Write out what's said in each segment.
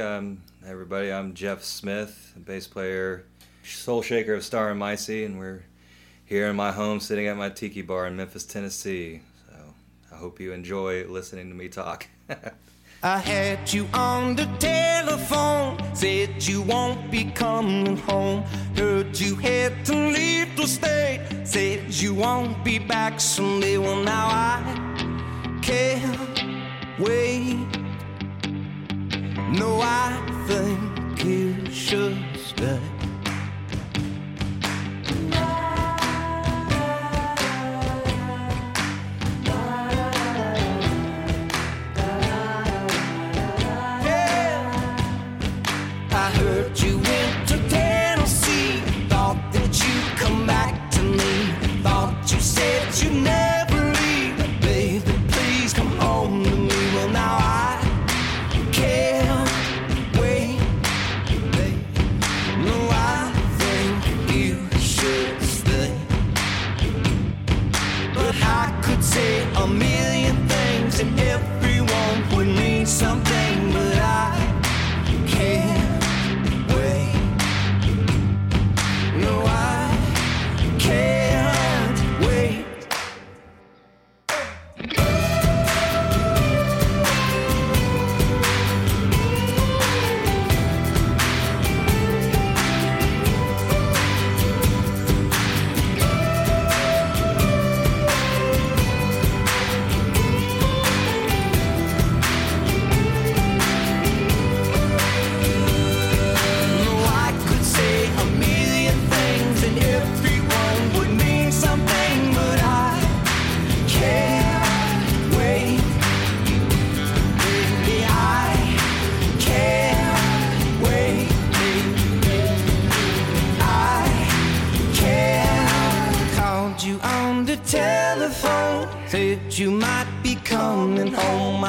Um, everybody, I'm Geoff Smith, bass player, soul shaker of Star and Micey, and we're here in my home sitting at my tiki bar in Memphis, Tennessee. So I hope you enjoy listening to me talk. I had you on the telephone, said you won't be coming home. Heard you had to leave the state, said you won't be back someday. Well, now I can't wait. No, I think you should stay.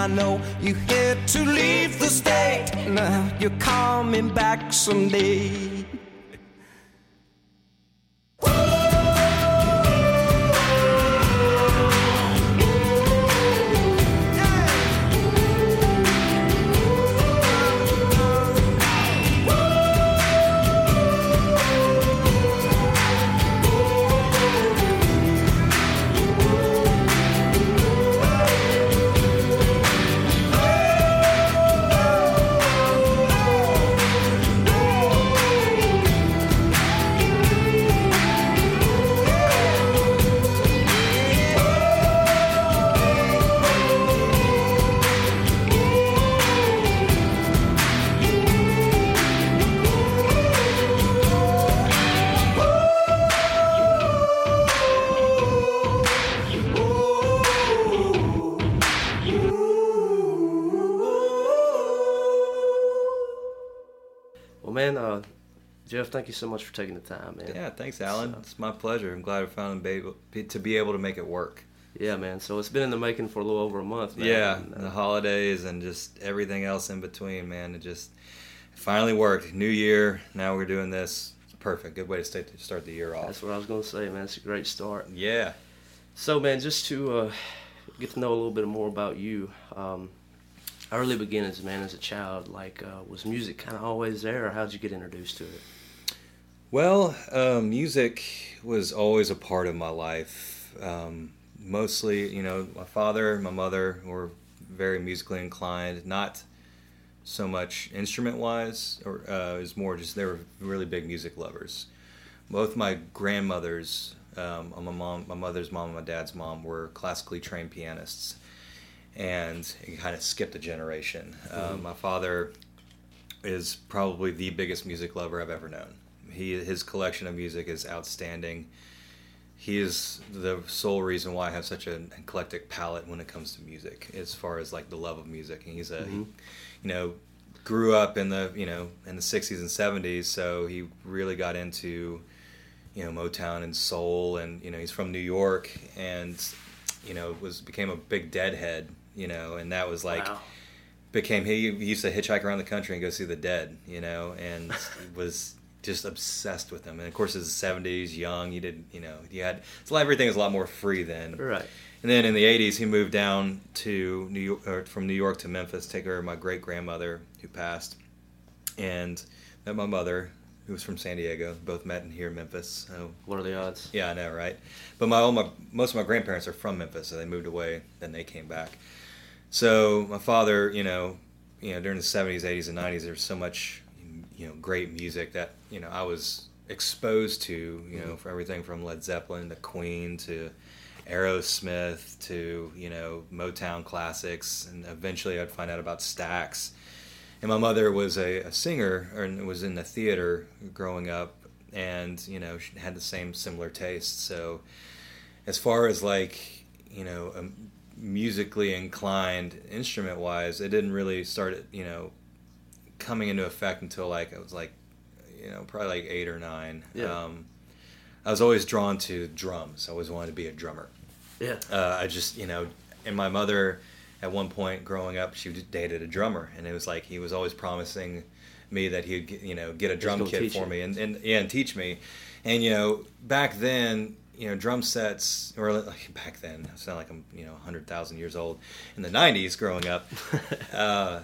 I know you had to leave the state. Now you're coming back someday. Thank you so much for taking the time, man. yeah, thanks, Alan. So- It's my pleasure. I'm glad I found to be able to make it work. Yeah, man. So it's been in the making for a little over a month now. Yeah, and, uh, the holidays and just everything else in between, man. It just finally worked. New year, now we're doing this. It's perfect. Good way to start, start the year off. that's what I was going to say, man. It's a great start. Yeah. So, man, just to uh, get to know a little bit more about you, um, early beginnings, man, as a child, like, uh, was music kind of always there, or how'd you get introduced to it? Well, um, music was always a part of my life. Um, mostly, you know, my father, and my mother were very musically inclined. Not so much instrument wise, or uh, it was more just they were really big music lovers. Both my grandmothers, um, my mom, my mother's mom, and my dad's mom, were classically trained pianists, and it kind of skipped a generation. Um, my father is probably the biggest music lover I've ever known. He his collection of music is outstanding. He is the sole reason why I have such an eclectic palette when it comes to music, as far as like the love of music. And he's a, he, mm-hmm. you know, grew up in the you know in the '60s and '70s, so he really got into, you know, Motown and soul, and you know he's from New York, and you know was became a big Deadhead, you know, and that was like Wow. became he, he used to hitchhike around the country and go see the dead you know and was just obsessed with them and of course it's the 70s young you did you know you had it's like everything was a lot more free then Right. and then in the 80s he moved down to new york or from new york to memphis take care of my great grandmother who passed and met my mother, who was from San Diego. Both met in here in Memphis. So, What are the odds? yeah, I know, right? But my, all my most of my grandparents are from Memphis, so they moved away. Then they came back. So my father, you know, you know, during the seventies, eighties, and nineties, there was so much, you know, great music that you know I was exposed to. You mm-hmm. know, for everything from Led Zeppelin to Queen to Aerosmith to you know Motown classics, and eventually I'd find out about Stax. And my mother was a, a singer, and was in the theater growing up, and you know she had the same similar tastes. So, as far as like you know, musically inclined instrument wise, it didn't really start you know coming into effect until like I was like you know probably like eight or nine. Yeah. Um, I was always drawn to drums. I always wanted to be a drummer. Yeah. Uh, I just, you know, and my mother, at one point growing up, she dated a drummer, and it was like he was always promising me that he'd, you know, get a drum kit for you. me and, and yeah, and teach me. And you know, back then, you know, drum sets, or like back then, I sound like I'm, you know, hundred thousand years old. In the '90s, growing up, uh,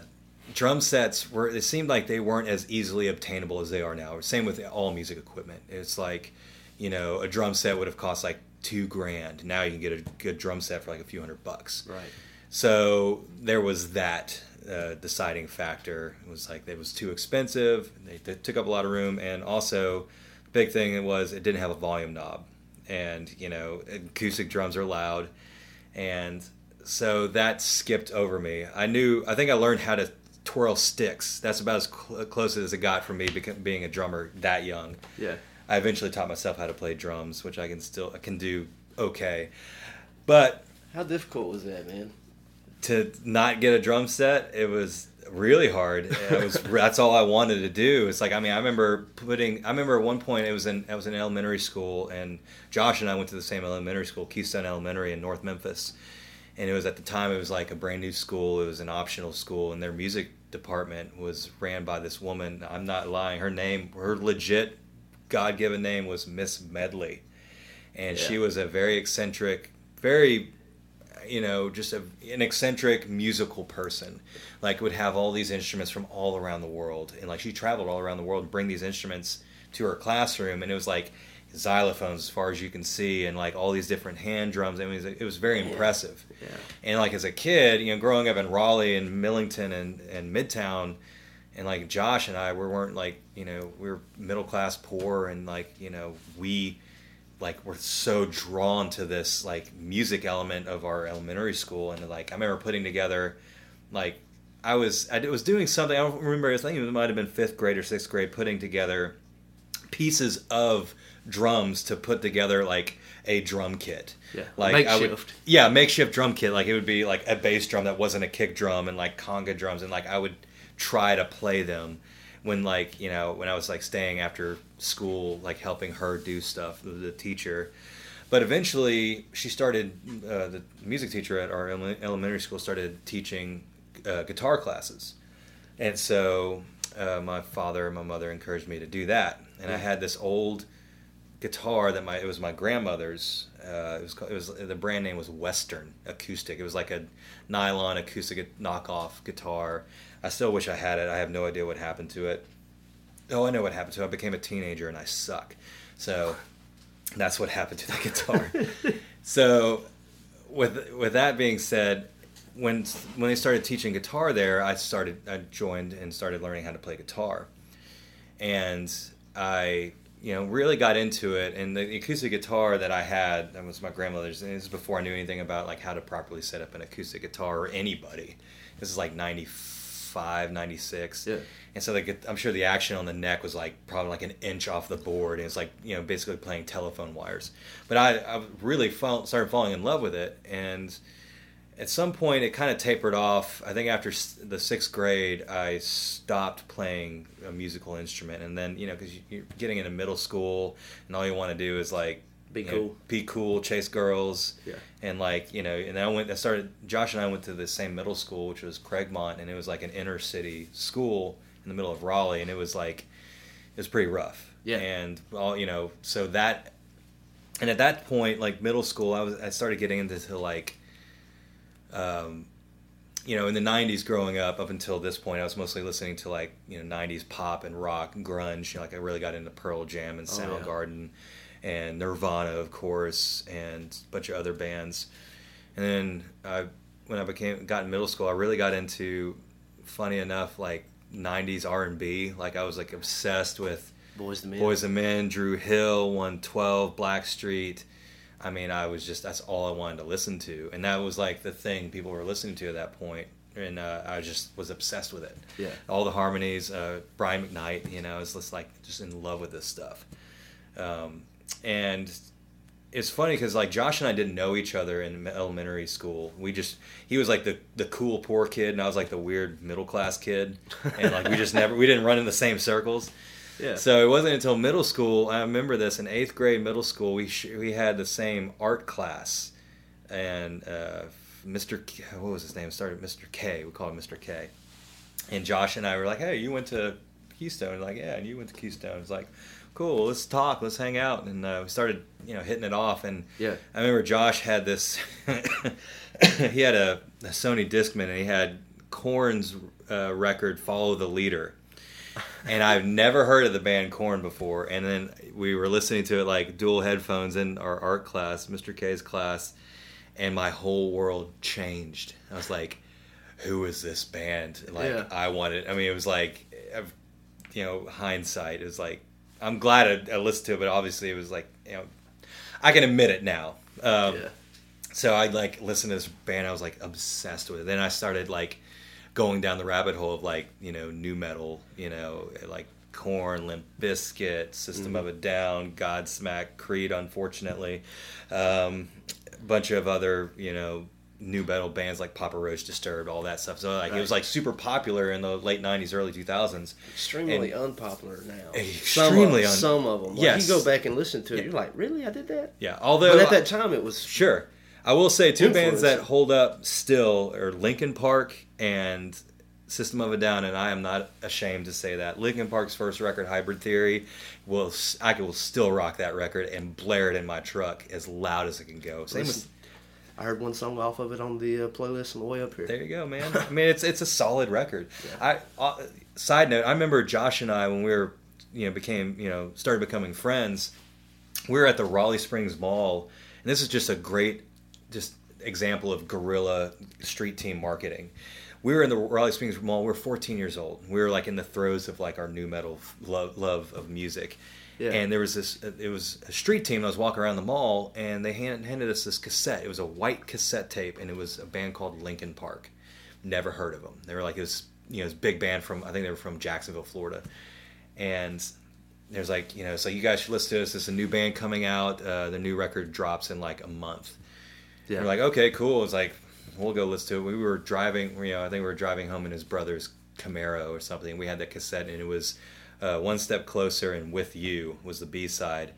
drum sets were. It seemed like they weren't as easily obtainable as they are now. Same with all music equipment. It's like, you know, a drum set would have cost like two grand. Now you can get a good drum set for like a few hundred bucks. Right. So there was that uh, deciding factor. It was like it was too expensive. They, they took up a lot of room, and also the big thing was it didn't have a volume knob, and you know acoustic drums are loud, and so that skipped over me. I knew. I think I learned how to twirl sticks. That's about as cl- close as it got for me being a drummer that young. Yeah. I eventually taught myself how to play drums, which I can still I can do okay, but How difficult was that, man? to not get a drum set, it was really hard. It was that's all I wanted to do. It's like I mean, I remember putting. I remember at one point it was in I was in elementary school, and Josh and I went to the same elementary school, Keystone Elementary in North Memphis, and it was at the time it was like a brand new school. It was an optional school, and their music department was ran by this woman. I'm not lying. Her name, her legit God given name was Miss Medley, and she was a very eccentric, very you know, just a, an eccentric musical person. Like would have all these instruments from all around the world, and like she traveled all around the world and bring these instruments to her classroom, and it was like xylophones as far as you can see, and like all these different hand drums. I mean, it was, it was very impressive. Yeah. And like as a kid, you know, growing up in Raleigh and Millington and, and Midtown, and like Josh and I, we weren't like you know we were middle class poor, and like you know we like were so drawn to this like music element of our elementary school, and like I remember putting together like I was I was doing something I don't remember. I think it might have been fifth grade or sixth grade, putting together pieces of drums to put together like a drum kit. Yeah, like I would, yeah, makeshift drum kit. Like it would be like a bass drum that wasn't a kick drum, and like conga drums, and like I would try to play them when like you know when I was like staying after school, like helping her do stuff, the, the teacher. But eventually, she started. Uh, the music teacher at our elementary school started teaching uh, guitar classes, and so uh, my father and my mother encouraged me to do that. And I had this old guitar that my it was my grandmother's. Uh, it was it was the brand name was Western Acoustic. It was like a nylon acoustic knockoff guitar. I still wish I had it. I have no idea what happened to it. Oh, I know what happened to it. I became a teenager and I suck. So that's what happened to that guitar. so with with that being said, when when they started teaching guitar there, I started I joined and started learning how to play guitar, and I you know really got into it. And the acoustic guitar that I had that was my grandmother's. And this is before I knew anything about like how to properly set up an acoustic guitar or anybody. This is like 95, 96. Yeah. And so like I'm sure the action on the neck was like probably like an inch off the board, and it's like you know basically playing telephone wires. But I, I really fall, started falling in love with it, and at some point it kind of tapered off. I think after the sixth grade, I stopped playing a musical instrument, and then you know because you're getting into middle school, and all you want to do is like Be you know, cool. be cool, chase girls, Yeah. and like you know, and then I went. I started. Josh and I went to the same middle school, which was Craigmont, and it was like an inner city school in the middle of Raleigh, and it was like it was pretty rough. Yeah. And all you know, so that, and at that point, like middle school, I was I started getting into like, um, you know, in the '90s, growing up up until this point, I was mostly listening to like you know '90s pop and rock and grunge. You know, like I really got into Pearl Jam and Oh, yeah. Soundgarden and Nirvana, of course, and a bunch of other bands. And then I, when I became got in middle school, I really got into, funny enough, like '90s R&B. Like I was like obsessed with Boyz II Men. Boyz II Men, Dru Hill, 112, Blackstreet. I mean, I was just that's all I wanted to listen to, and that was like the thing people were listening to at that point, and uh, I just was obsessed with it. Yeah. all the harmonies, uh, Brian McKnight, you know, I was just like just in love with this stuff, um, and it's funny because like Josh and I didn't know each other in elementary school. We just he was like the the cool poor kid, and I was like the weird middle class kid, and like we just never we didn't run in the same circles. Yeah. So it wasn't until middle school. I remember this in eighth grade, middle school. We sh- we had the same art class, and uh, Mr. K, what was his name? Started Mr. K. We called him Mr. K. And Josh and I were like, "Hey, you went to Keystone?" Like, "Yeah, and you went to Keystone." It's like, "Cool, let's talk, let's hang out." And uh, we started, you know, hitting it off. And Yeah. I remember Josh had this. he had a, a Sony Discman, and he had Korn's uh, record "Follow the Leader." And I've never heard of the band Korn before. And then we were listening to it like dual headphones in our art class, Mr. K's class, and my whole world changed. I was like, "Who is this band?" Like Yeah. I wanted. I mean, it was like, you know, hindsight. It was like, I'm glad I, I listened to it, but obviously it was like, you know, I can admit it now. Um, yeah. so I like listened to this band. I was like obsessed with it. Then I started like going down the rabbit hole of like you know nu metal, you know like Korn, Limp Bizkit, System of a Down, Godsmack, Creed. Unfortunately, um, a bunch of other you know nu metal bands like Papa Roach, Disturbed, all that stuff. So like it was like super popular in the late '90s, early 2000s. Extremely unpopular now. Extremely some of, some of them. Like, Yes. You go back and listen to it, Yeah. you're like, really? I did that? Yeah, although But at that time, it was Sure. I will say two bands that hold up still are Linkin Park and System of a Down, and I am not ashamed to say that. Linkin Park's first record, Hybrid Theory, will I will still rock that record and blare it in my truck as loud as it can go. Same with I heard one song off of it on the uh, playlist on the way up here. There you go, man. I mean, it's it's a solid record. I uh, side note, I remember Josh and I when we were you know became you know started becoming friends. We were at the Raleigh Springs Mall, and this is just a great just example of guerrilla street team marketing. We were in the Raleigh Springs Mall. We were 14 years old. We were like in the throes of like our nu metal love, love of music. Yeah. And there was this. It was a street team. I was walking around the mall, and they hand, handed us this cassette. It was a white cassette tape, and it was a band called Linkin Park. Never heard of them. They were like was you know this big band from I think they were from Jacksonville, Florida. And there's like you know so you guys should listen to this. It's a new band coming out. Uh, the new record drops in like a month. Yeah. We're like, okay, cool. It's like, we'll go listen to it. We were driving, you know, I think we were driving home in his brother's Camaro or something. We had that cassette, and it was uh, One Step Closer and With You was the B side.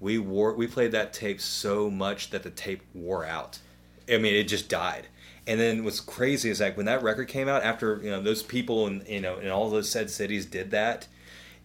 We wore, we played that tape so much that the tape wore out. I mean, it just died. And then what's crazy is like when that record came out, after you know those people and you know in all those said cities did that,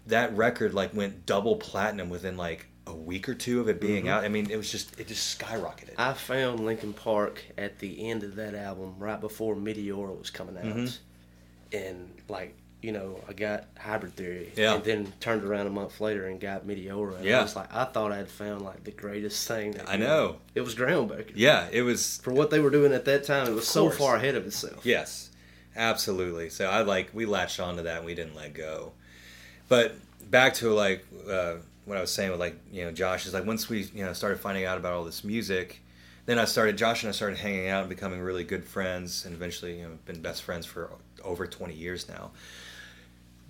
that record like went double platinum within like a week or two of it being out. I mean, it was just it just skyrocketed. I found Linkin Park at the end of that album, right before Meteora was coming out, Mm-hmm. and like you know, I got Hybrid Theory, Yeah. and then turned around a month later and got Meteora. And Yeah. I was like, I thought I'd found like the greatest thing. That I could- know. it was groundbreaking. Yeah, it was. for what they were doing at that time, it was so far ahead of itself. Yes, absolutely. So I like we latched onto that and we didn't let go. But back to like uh, what I was saying with like you know Josh is like once we you know started finding out about all this music, then I started Josh and I started hanging out and becoming really good friends and eventually you know been best friends for over twenty years now.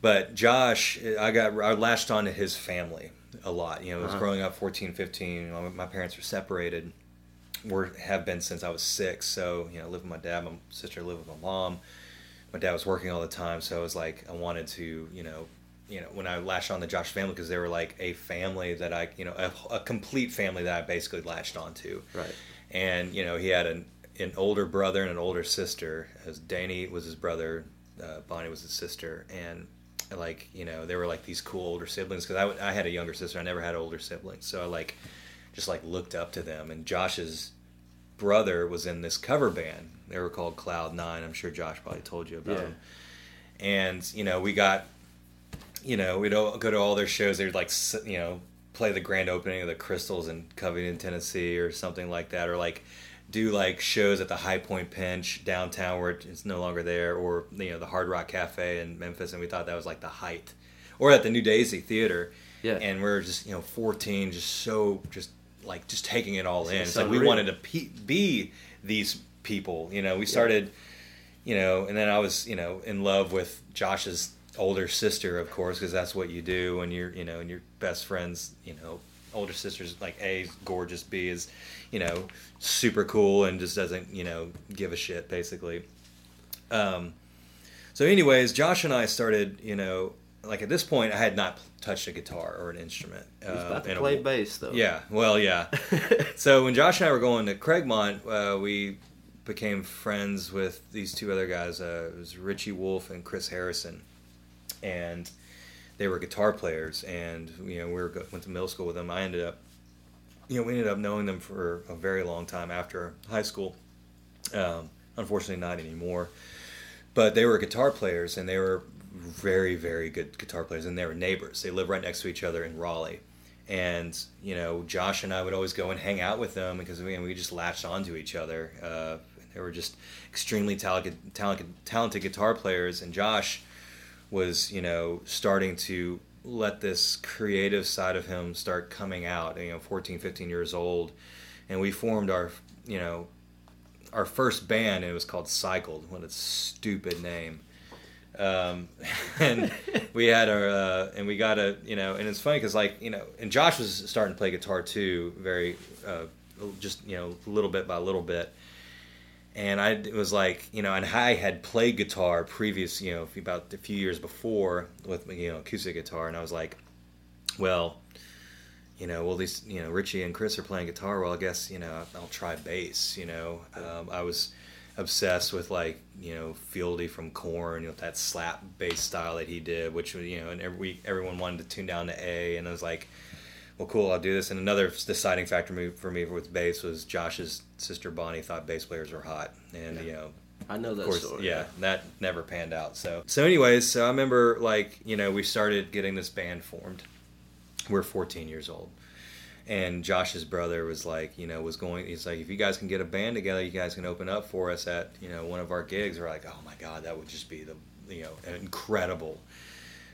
But Josh, I got I latched on to his family a lot. You know, I was Uh-huh. growing up 14, 15. You my parents were separated. Were have been since I was six. So you know, I lived with my dad. My sister lived with my mom. My dad was working all the time, so I was like, I wanted to, you know, you know, when I latched on to Josh family because they were like a family that I, you know, a, a complete family that I basically latched onto. Right. And you know, he had an an older brother and an older sister. As Danny was his brother, uh, Bonnie was his sister, and like you know, they were like these cool older siblings because I, w- I had a younger sister. I never had older siblings, so I like just like looked up to them. And Josh's brother was in this cover band. They were called Cloud Nine. I'm sure Josh probably told you about Yeah. them. And you know, we got, you know, we'd all go to all their shows. They'd like, you know, play the grand opening of the Crystals in Covington, Tennessee, or something like that, or like do like shows at the High Point Pinch downtown where it's no longer there, or you know, the Hard Rock Cafe in Memphis, and we thought that was like the height, or at the New Daisy Theater. Yeah. And we're just you know 14, just so just like just taking it all in. It's It's like we wanted to pe- be these people. You know, we started, you know, and then I was you know in love with Josh's older sister, of course, because that's what you do when you're you know and your best friends, you know, older sister's like A is gorgeous, B is, you know, super cool and just doesn't you know give a shit basically. Um, so, anyways, Josh and I started, you know, like at this point, I had not touched a guitar or an instrument. He's uh, about to in a- play bass though. yeah, well, yeah. so when Josh and I were going to Craigmont, uh, we became friends with these two other guys. Uh, it was Richie Wolf and Chris Harrison, and they were guitar players. And you know, we were, went to middle school with them. I ended up, you know, we ended up knowing them for a very long time after high school. Um, unfortunately, not anymore. But they were guitar players, and they were very, very good guitar players, and they were neighbors. They lived right next to each other in Raleigh and you know Josh and I would always go and hang out with them because we, we just latched onto each other. Uh, they were just extremely talented, talented, talented guitar players, and Josh was you know starting to let this creative side of him start coming out. You know, 14, 15 years old, and we formed our you know our first band. And it was called Cycled. What a stupid name. Um, and we had our uh, and we got a you know and it's funny because like you know and Josh was starting to play guitar too very uh, just you know little bit by little bit and I was like you know and I had played guitar previous you know about a few years before with you know acoustic guitar. And I was like well you know well these you know Richie and Chris are playing guitar. Well I guess you know I'll try bass you know. Um, I was obsessed with like you know Fieldy from Korn, you know that slap bass style that he did, which was you know, and every everyone wanted to tune down to A, and I was like, well, cool, I'll do this. And another deciding factor for me with bass was Josh's sister Bonnie thought bass players were hot, and Yeah. you know. I know that Of course, story. yeah, that never panned out. So, so anyways, so I remember like you know we started getting this band formed. We're 14 years old, and Josh's brother was like, you know, was going. He's like, if you guys can get a band together, you guys can open up for us at you know one of our gigs. We're like, oh my god, that would just be the you know incredible.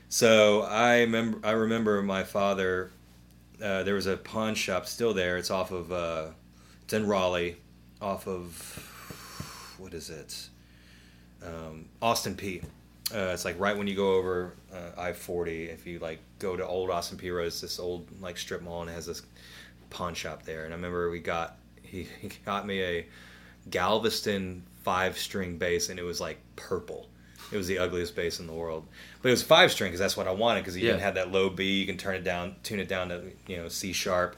So I remember, I remember my father. Uh, there was a pawn shop still there. It's off of, uh, it's in Raleigh, off of, what is it? Um, Austin Peay Uh, it's like right when you go over uh, I forty. If you like go to old Austin Peay Road, it's this old like strip mall and it has this pawn shop there. And I remember we got he, he got me a Galveston five string bass, and it was like purple. It was the ugliest bass in the world, but it was five string because that's what I wanted because you Yeah. didn't have that low B. You can turn it down, tune it down to you know C sharp,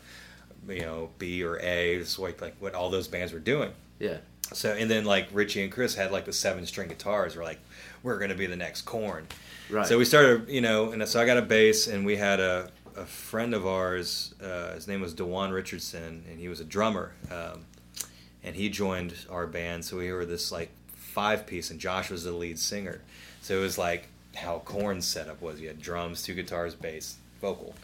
you know B or A. It's like like what all those bands were doing. Yeah. So and then like Richie and Chris had like the seven string guitars. We're like, we're gonna be the next Korn. Right. So we started, you know, and so I got a bass, and we had a, a friend of ours. Uh, his name was Dewan Richardson, and he was a drummer. Um, and he joined our band, so we were this like five piece, and Josh was the lead singer. So it was like how Korn's setup was. You had drums, two guitars, bass, vocal,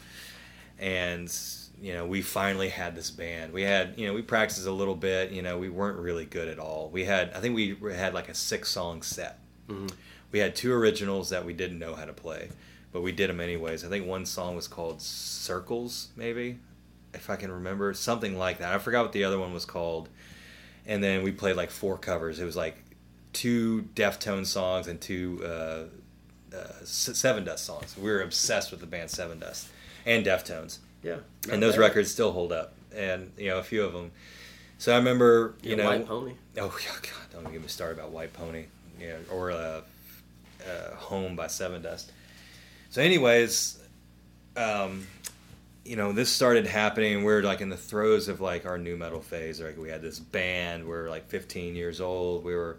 and you know we finally had this band. We had you know we practiced a little bit. You know we weren't really good at all. We had I think we had like a six song set. Mm-hmm. We had two originals that we didn't know how to play, but we did them anyways. I think one song was called Circles, maybe, if I can remember something like that. I forgot what the other one was called. And then we played like four covers. It was like two Deftone songs and two uh, uh, Sevendust songs. We were obsessed with the band Sevendust and Deftones. Yeah. and those records still hold up. And you know a few of them. So i remember you You know White Pony. oh yeah, god don't get me started about white pony. Yeah or uh, uh, home by Sevendust. So anyways um you know this started happening. We're like in the throes of like our nu metal phase. Like we had this band. We are like 15 years old. We were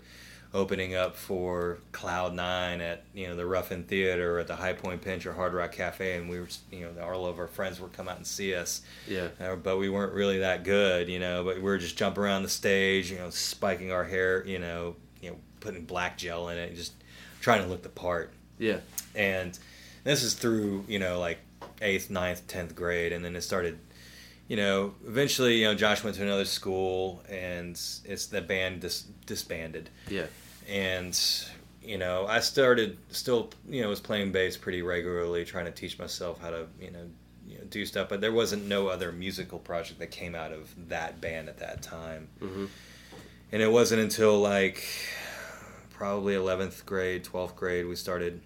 opening up for Cloud Nine at you know the Ruffin Theater or at the High Point Pinch or Hard Rock Cafe, and we were you know all of our friends would come out and see us. Yeah. Uh, but we weren't really that good, you know. But we were just jumping around the stage, you know, spiking our hair, you know, you know, putting black gel in it, just trying to look the part. Yeah. And this is through you know like eighth, ninth, tenth grade, and then it started. You know, eventually, you know, Josh went to another school, and it's the band dis- disbanded Yeah. and you know i started still you know was playing bass pretty regularly trying to teach myself how to you know, you know do stuff but there wasn't no other musical project that came out of that band at that time Mhm. and it wasn't until like probably 11th grade 12th grade we started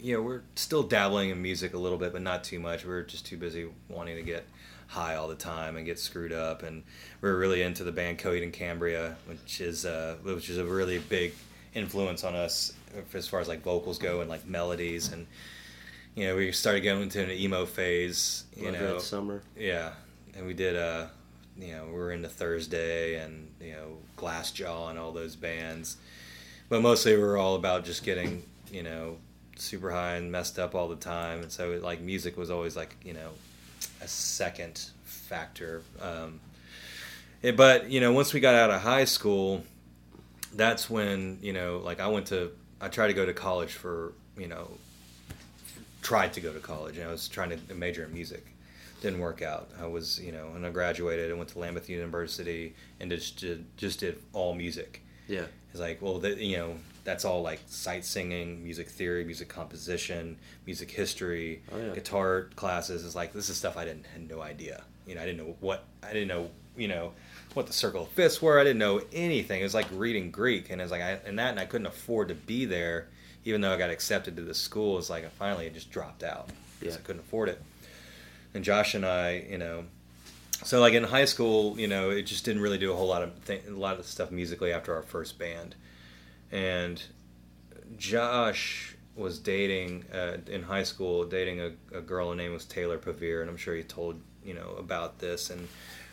you know we're still dabbling in music a little bit but not too much We are just too busy wanting to get high all the time and get screwed up. And we are really into the band Coheed and Cambria which is uh, which is a really big influence on us as far as like vocals go and like melodies. And you know we started going into an emo phase you Love know. that summer. yeah, and we did uh, you know, we were into Thursday and you know Glassjaw and all those bands, but mostly we were all about just getting you know super high and messed up all the time, and so like music was always like you know a second factor. Um, it, but you know, once we got out of high school, that's when you know, like I went to, I tried to go to college for you know tried to go to college and I was trying to major in music. Didn't work out. I was, you know, and I graduated and went to Lambuth University and just did, just did all music. Yeah. It's like, well, that you know, that's all like sight singing, music theory, music composition, music history, Oh, yeah. guitar classes. It's like this is stuff I didn't had no idea. You know, I didn't know what I didn't know. You know, what the circle of fifths were. I didn't know anything. It was like reading Greek, and it's like I and that, and I couldn't afford to be there, even though I got accepted to the school. It's like I finally it just dropped out because Yeah. I couldn't afford it. And Josh and I, you know, so like in high school, you know, it just didn't really do a whole lot of th- a lot of stuff musically after our first band, and Josh was dating uh, in high school, dating a, a girl. Her name was Taylor Pevear, and I'm sure he told you know about this. And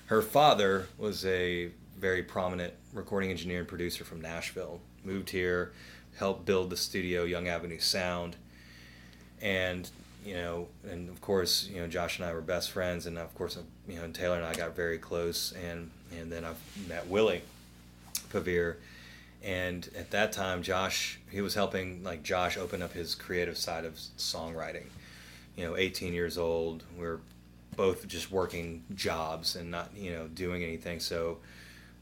her father was a very prominent recording engineer and producer from Nashville. Moved here, helped build the studio Young Avenue Sound, and you know, and of course, you know, Josh and I were best friends, and of course, you know, Taylor and I got very close, and and then I met Willie Pevear, and at that time, Josh, he was helping like Josh open up his creative side of songwriting. You know, 18 years old, we are both just working jobs and not you know doing anything, so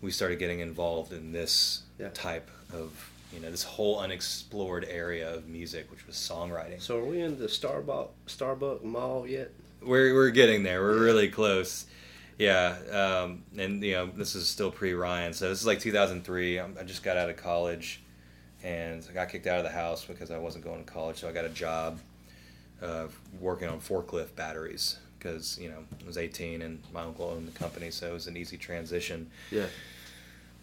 we started getting involved in this Yeah. type of you know this whole unexplored area of music, which was songwriting. So are we in the Starbuck Starbuck Mall yet? We're we're getting there. We're really close. Yeah, um, and you know this is still pre Ryan, so this is like 2003. I'm, I just got out of college, and I got kicked out of the house because I wasn't going to college. So I got a job uh, working on forklift batteries because you know I was 18 and my uncle owned the company, so it was an easy transition Yeah.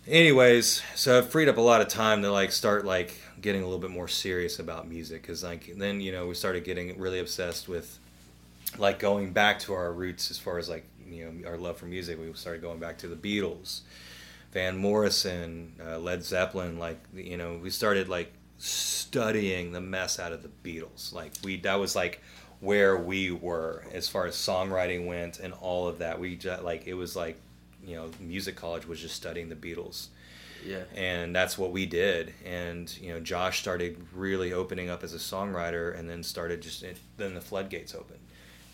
anyways so it freed up a lot of time to like start like getting a little bit more serious about music because like then you know we started getting really obsessed with like going back to our roots as far as like you know our love for music we started going back to the beatles van morrison uh, led zeppelin like you know we started like studying the mess out of the beatles. Like we that was like where we were as far as songwriting went and all of that. We just like it was like you know music college was just studying the beatles. Yeah. and that's what we did. And you know josh started really opening up as a songwriter and then started just then the floodgates opened.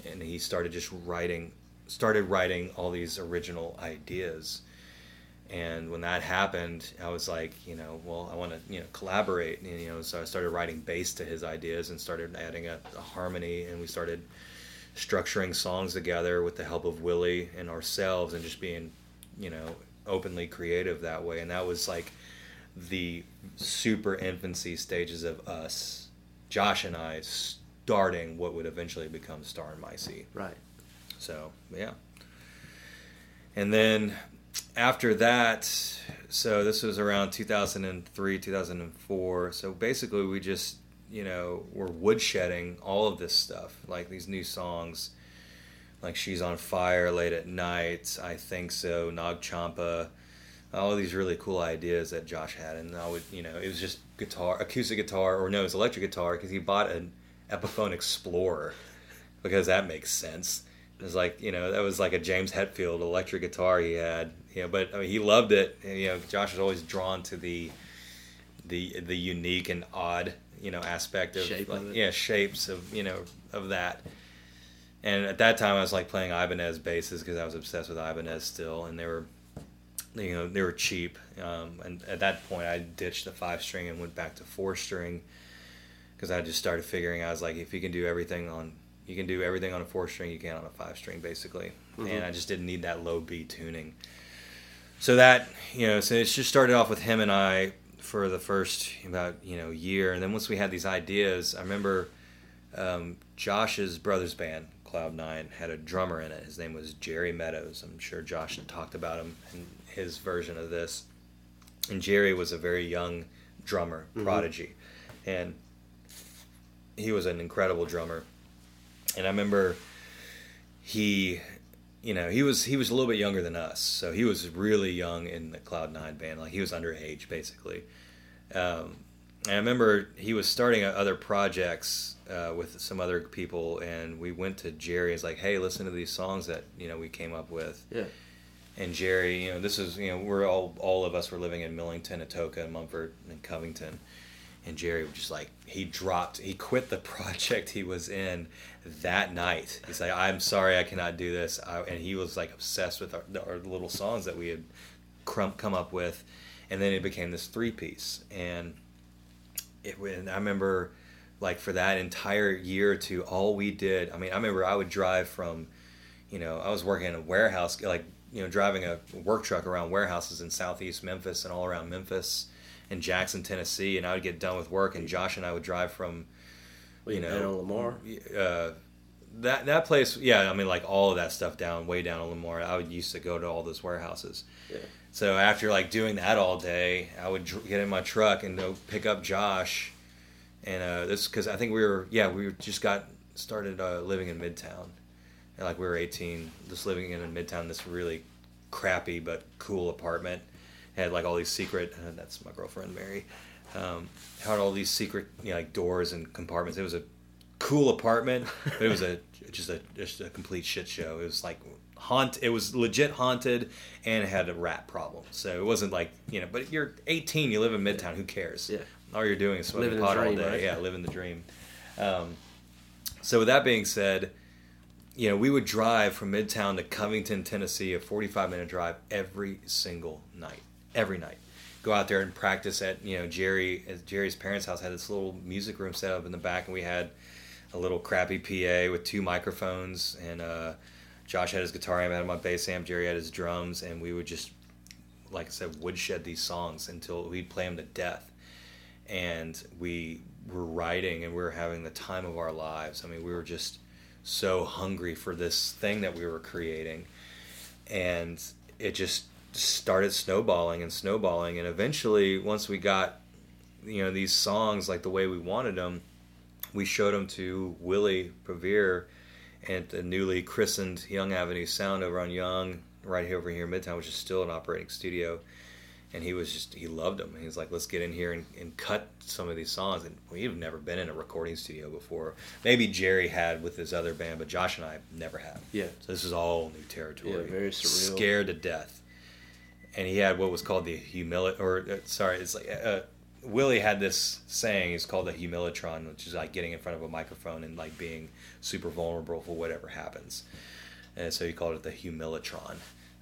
And he started just writing started writing all these original ideas. And when that happened i was like you know well i want to you know collaborate and you know so i started writing bass to his ideas and started adding a, a harmony. And we started structuring songs together with the help of willie and ourselves and just being you know openly creative that way. And that was like the super infancy stages of us josh and i starting what would eventually become star and micey Right. So yeah. And then after that, so this was around 2003, 2004. So basically, we just you know were woodshedding all of this stuff, like these new songs, like "She's on Fire," "Late at Night," "I Think So," "Nag Champa." all of these really cool ideas that Josh had, and I would, you know, it was just guitar, acoustic guitar, or no, it was electric guitar because he bought an Epiphone Explorer because that makes sense. It was like, you know, that was like a James Hetfield electric guitar he had, you know, but I mean, he loved it. And, you know, Josh was always drawn to the the the unique and odd, you know, aspect of, Shape like, of yeah, shapes of you know of that. And at that time, I was like playing Ibanez basses because I was obsessed with Ibanez still, and they were, you know, they were cheap. Um, and at that point, I ditched the five string and went back to four string because I just started figuring I was like, if you can do everything on, you can do everything on a four string, you can on a five string basically. And I just didn't need that low B tuning. So that you know, so it just started off with him and I for the first about you know year, and then once we had these ideas, I remember um, Josh's brother's band, Cloud Nine, had a drummer in it. His name was Jerry Meadows. I'm sure Josh had talked about him in his version of this. And Jerry was a very young drummer, prodigy, and he was an incredible drummer. And I remember he, you know, he was he was a little bit younger than us, so he was really young in the Cloud Nine band. Like he was underage, basically. Um, and I remember he was starting other projects uh, with some other people, and we went to Jerry. It's like, hey, listen to these songs that you know we came up with. Yeah. And Jerry, you know, this is you know we're all all of us were living in Millington, Atoka, Munford, and Covington. And Jerry was just like he dropped, he quit the project he was in that night. He's like, "I'm sorry, I cannot do this," I, and he was like obsessed with our, our little songs that we had crump, come up with, and then it became this three piece. And it when I remember, like for that entire year or two, all we did. I mean, I remember I would drive from, you know, I was working in a warehouse, like you know, driving a work truck around warehouses in southeast Memphis and all around Memphis and Jackson, Tennessee, and I would get done with work, and Josh and I would drive from, you know, down on Lamar. uh, that that place. Yeah, I mean, like all of that stuff down way down on Lamar. I would used to go to all those warehouses. Yeah. So after like doing that all day, I would get in my truck and go pick up Josh, and uh, this because I think we were yeah we just got started uh, living in Midtown, and like we were 18, just living in a Midtown, this really crappy but cool apartment, had like all these secret. Uh, that's my girlfriend Mary. Um, had all these secret you know, like doors and compartments. It was a cool apartment. But it was a just a just a complete shit show. It was like haunt. It was legit haunted, and it had a rat problem. So it wasn't like you know. But you're 18. You live in Midtown. Who cares? Yeah. All you're doing is smoking pot all day. right? Yeah, living the dream. Um, so with that being said, you know we would drive from Midtown to Covington, Tennessee, a 45 minute drive every single night. Every night go out there and practice at you know Jerry Jerry's parents' house had this little music room set up in the back, and we had a little crappy PA with two microphones, and uh, Josh had his guitar I had my bass amp, Jerry had his drums, and we would just, like I said, woodshed these songs until we'd play them to death, and we were writing and we were having the time of our lives. I mean, we were just so hungry for this thing that we were creating, and it just started snowballing and snowballing and eventually once we got you know these songs like the way we wanted them we showed them to willie Pevear at the newly christened young avenue sound over on young right here over here in midtown which is still an operating studio. And he was just he loved them he was like let's get in here and, and cut some of these songs. And we've never been in a recording studio before. Maybe jerry had with his other band but josh and i never have Yeah. so this is all new territory. Yeah, very surreal. scared to death and he had what was called the humility, or uh, sorry, it's like uh, Willie had this saying. It's called the humilitron, which is like getting in front of a microphone and like being super vulnerable for whatever happens. And so he called it the humilitron,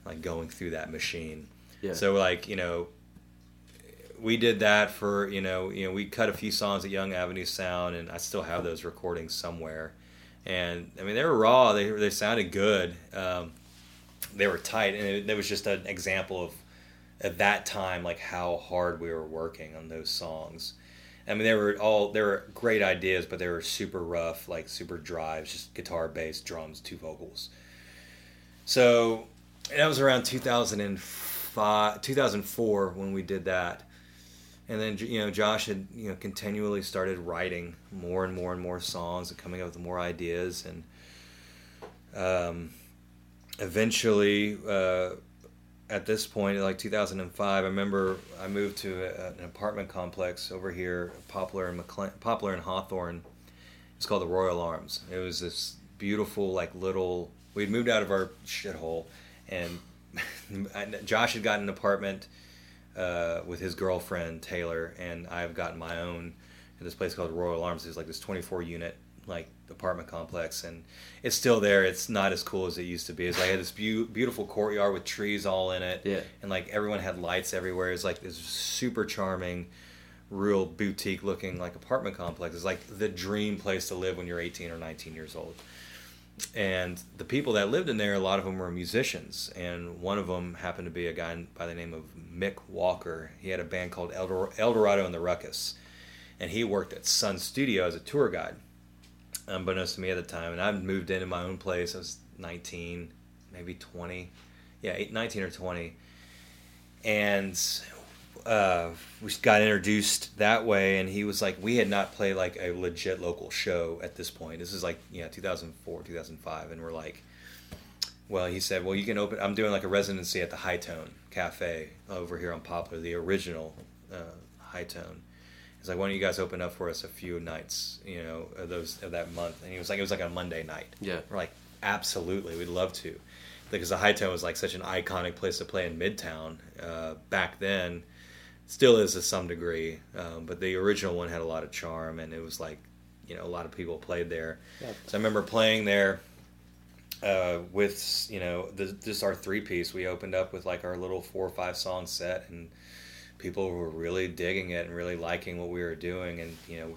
like going through that machine. Yeah. So like you know, we did that for you know you know we cut a few songs at Young Avenue Sound, and I still have those recordings somewhere. And I mean they were raw. They they sounded good. Um, they were tight, and it, it was just an example of at that time like how hard we were working on those songs. I mean, they were all they were great ideas, but they were super rough, like super drives, just guitar, bass, drums, two vocals. So that was around 2005, 2004 when we did that. And then you know Josh had you know continually started writing more and more and more songs and coming up with more ideas and um, eventually uh, at this point, like 2005, I remember I moved to a, an apartment complex over here, Poplar and Poplar and Hawthorne. It's called the Royal Arms. It was this beautiful, like little. We'd moved out of our shithole, and Josh had gotten an apartment uh, with his girlfriend Taylor, and I've gotten my own at this place called Royal Arms. It's like this 24 unit like apartment complex, and it's still there. It's not as cool as it used to be. It's like had this be- beautiful courtyard with trees all in it, Yeah. and like everyone had lights everywhere. It's like this super charming, real boutique looking like apartment complex. It's like the dream place to live when you're 18 or 19 years old. And the people that lived in there, a lot of them were musicians, and one of them happened to be a guy by the name of Mick Walker. He had a band called Eldor- Eldorado and the Ruckus, and he worked at Sun Studio as a tour guide unbeknownst to me at the time. And I moved into my own place. I was 19, maybe 20. Yeah, 19 or 20. And uh, we got introduced that way. And he was like, we had not played like a legit local show at this point. This is like, yeah, 2004, 2005. And we're like, well, he said, well, you can open, I'm doing like a residency at the Hi-Tone Cafe over here on Poplar, the original uh, Hi-Tone. He's like, why don't you guys open up for us a few nights, you know, of those of that month? And he was like, it was like a Monday night. Yeah. We're like, absolutely, we'd love to, because the Hi-Tone was like such an iconic place to play in Midtown uh, back then. Still is to some degree, um, but the original one had a lot of charm, and it was like, you know, a lot of people played there. Yeah. So I remember playing there uh, with you know the, just our three piece. We opened up with like our little four or five song set, and people were really digging it and really liking what we were doing. And you know,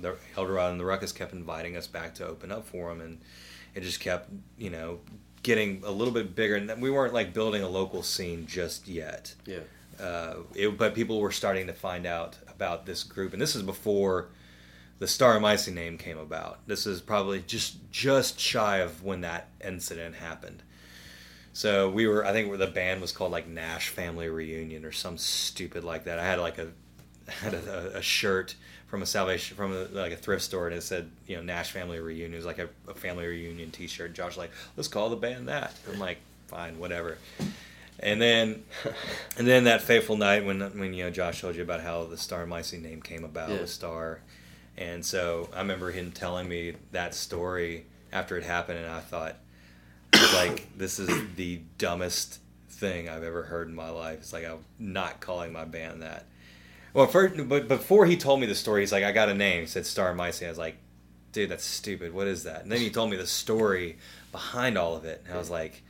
the Eldorado and the Ruckus kept inviting us back to open up for them, and it just kept you know getting a little bit bigger. And we weren't like building a local scene just yet. Yeah. Uh, it, but people were starting to find out about this group, and this is before the Star Micey name came about. This is probably just just shy of when that incident happened. So we were, I think, the band was called like Nash Family Reunion or some stupid like that. I had like a had a, a shirt from a Salvation from a, like a thrift store, and it said, you know, Nash Family Reunion. It was like a, a family reunion T-shirt. Josh was like, let's call the band that. I'm like, fine, whatever. And then, and then that fateful night when when you know Josh told you about how the Star Micey name came about Yeah. with Star, and so I remember him telling me that story after it happened, and I thought, like, this is the dumbest thing I've ever heard in my life. It's like I'm not calling my band that. Well, first, but before he told me the story, he's like, I got a name. He said Star Micey. I was like, dude, that's stupid. What is that? And then he told me the story behind all of it, and I was like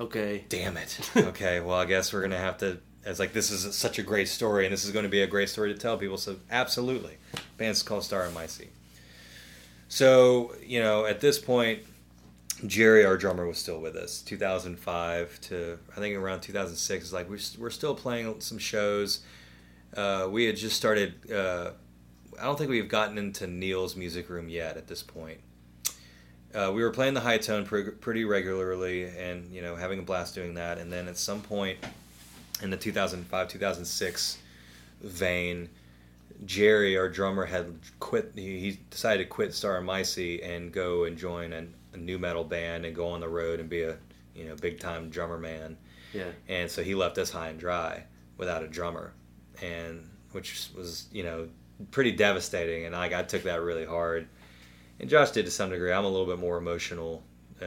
Okay. damn it. Okay, well, I guess we're gonna have to. It's like this is such a great story, and this is going to be a great story to tell people. So absolutely, band's called Star and Micey. So you know, at this point, Jerry, our drummer, was still with us. 2005 to I think around 2006 is like we're we're still playing some shows. Uh, we had just started. Uh, I don't think we've gotten into Neil's music room yet at this point uh, we were playing the high tone pre- pretty regularly and you know having a blast doing that and then at some point in the 2005 2006 vein jerry our drummer had quit he, he decided to quit star and go and join an, nu metal band and go on the road and be a you know big time drummer man Yeah. and so he left us high and dry without a drummer and which was you know pretty devastating and I, I took that really hard and Josh did to some degree. I'm a little bit more emotional, uh,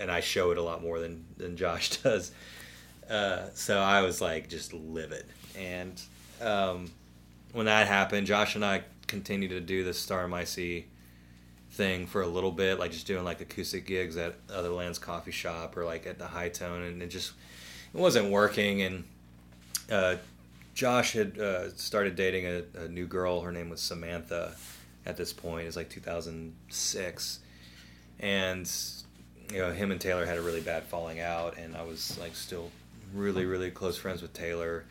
and I show it a lot more than than Josh does. Uh, so I was like just livid, and um, when that happened, Josh and I continued to do the Star Micey thing for a little bit, like just doing like acoustic gigs at Otherlands Coffee Shop or like at the Hi-Tone, and it just it wasn't working. And uh, Josh had uh, started dating a, a new girl. Her name was Samantha. At this point, it's like 2006, and you know him and Taylor had a really bad falling out, and I was like still really really close friends with Taylor,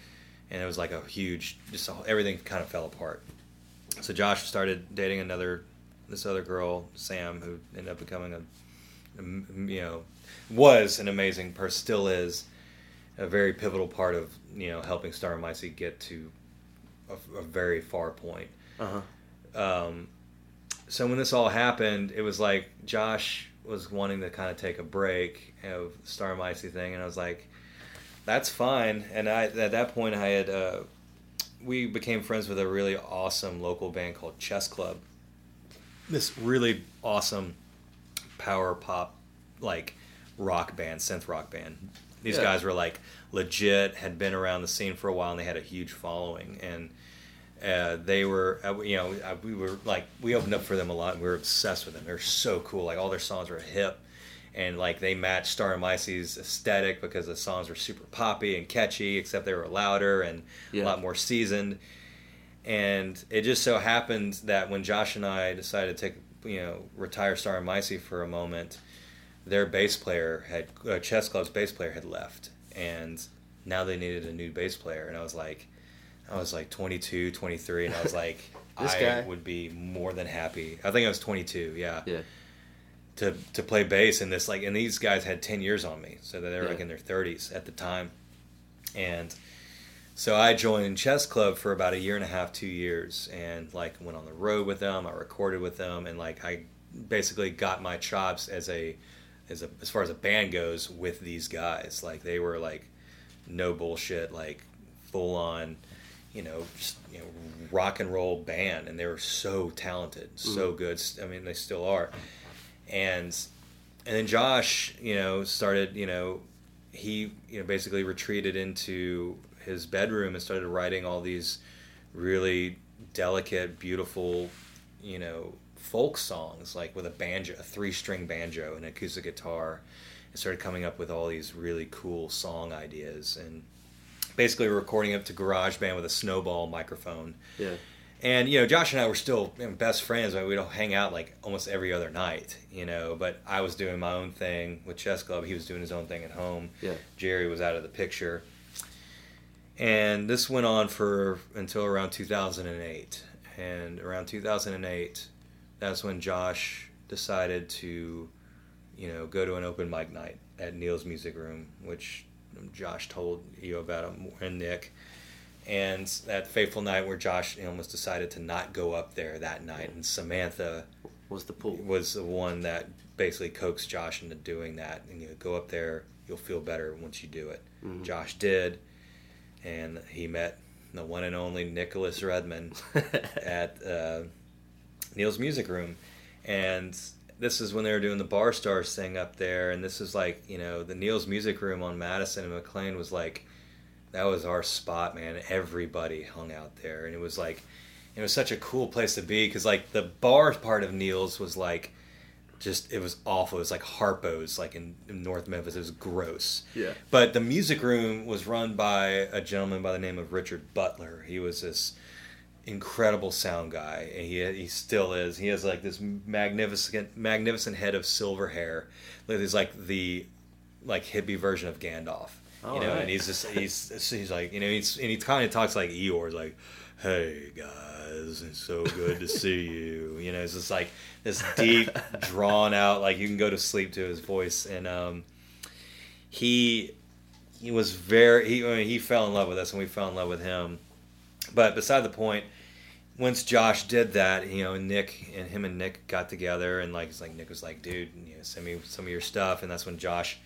and it was like a huge just everything kind of fell apart. So Josh started dating another this other girl, Sam, who ended up becoming a, you know was an amazing person, still is a very pivotal part of you know helping Star and Micey get to a, a very far point. Uh huh. Um, so when this all happened, it was like Josh was wanting to kind of take a break of Star and Micey thing, and I was like, that's fine. And I at that point I had uh, we became friends with a really awesome local band called Chess Club. This really awesome power pop like rock band, synth rock band. These Yeah. guys were like legit, had been around the scene for a while, and they had a huge following. And uh, they were, uh, you know, uh, we were like, we opened up for them a lot. And we were obsessed with them. They're so cool. Like all their songs were hip, and like they matched Star and Micey's aesthetic because the songs were super poppy and catchy, except they were louder and Yeah. a lot more seasoned. And it just so happened that when Josh and I decided to take, you know, retire Star and Micey for a moment, their bass player had, uh, Chess Club's bass player had left, and now they needed a new bass player. And I was like, I was like 22, 23, and I was like, This I guy. would be more than happy. I think I was 22, yeah, Yeah. to to play bass in this like, and these guys had 10 years on me, so they were like in their 30s at the time, and so I joined Chess Club for about a year and a half, two years, and like went on the road with them. I recorded with them, and like I basically got my chops as a as a as far as a band goes with these guys. Like they were like no bullshit, like full on, you know, just, you know, rock and roll band, and they were so talented, mm. so good. I mean, they still are, and and then Josh, you know, started, you know, he you know basically retreated into his bedroom and started writing all these really delicate, beautiful, you know, folk songs like with a banjo, a three-string banjo and acoustic guitar, and started coming up with all these really cool song ideas and basically recording up to GarageBand with a snowball microphone. Yeah. And you know, Josh and I were still best friends. We'd all hang out like almost every other night, you know. But I was doing my own thing with Chess Club. He was doing his own thing at home. Yeah. Jerry was out of the picture. And this went on for until around 2008. And around 2008, that's when Josh decided to, you know, go to an open mic night at Neil's Music Room, which Josh told you about him and Nick. And that fateful night where Josh almost decided to not go up there that night, and Samantha Was the pool? was the one that basically coaxed Josh into doing that. And you know, go up there, you'll feel better once you do it. Mhm. Josh did, and he met the one and only Nicholas Redmond at uh, Neil's Music Room, and this is when they were doing the Bar Stars thing up there, and this is like you know the Neil's Music Room on Madison and McLean was like that was our spot, man. Everybody hung out there, and it was like it was such a cool place to be because like the bar part of Neil's was like just it was awful. It was like Harpo's, like in, in North Memphis. It was gross. Yeah. But the music room was run by a gentleman by the name of Richard Butler. He was this incredible sound guy, and he he still is. He has like this magnificent magnificent head of silver hair. Like he's like the like hippie version of Gandalf. All you know, right. and he's just he's he's like you know he's and he kind of talks like Eeyore, like, "Hey guys, it's so good to see you." You know, it's just like this deep, drawn out, like you can go to sleep to his voice, and um, he he was very he I mean, he fell in love with us, and we fell in love with him. But beside the point, once Josh did that, you know, Nick and him and Nick got together, and like it's like Nick was like, "Dude, you know, send me some of your stuff," and that's when Josh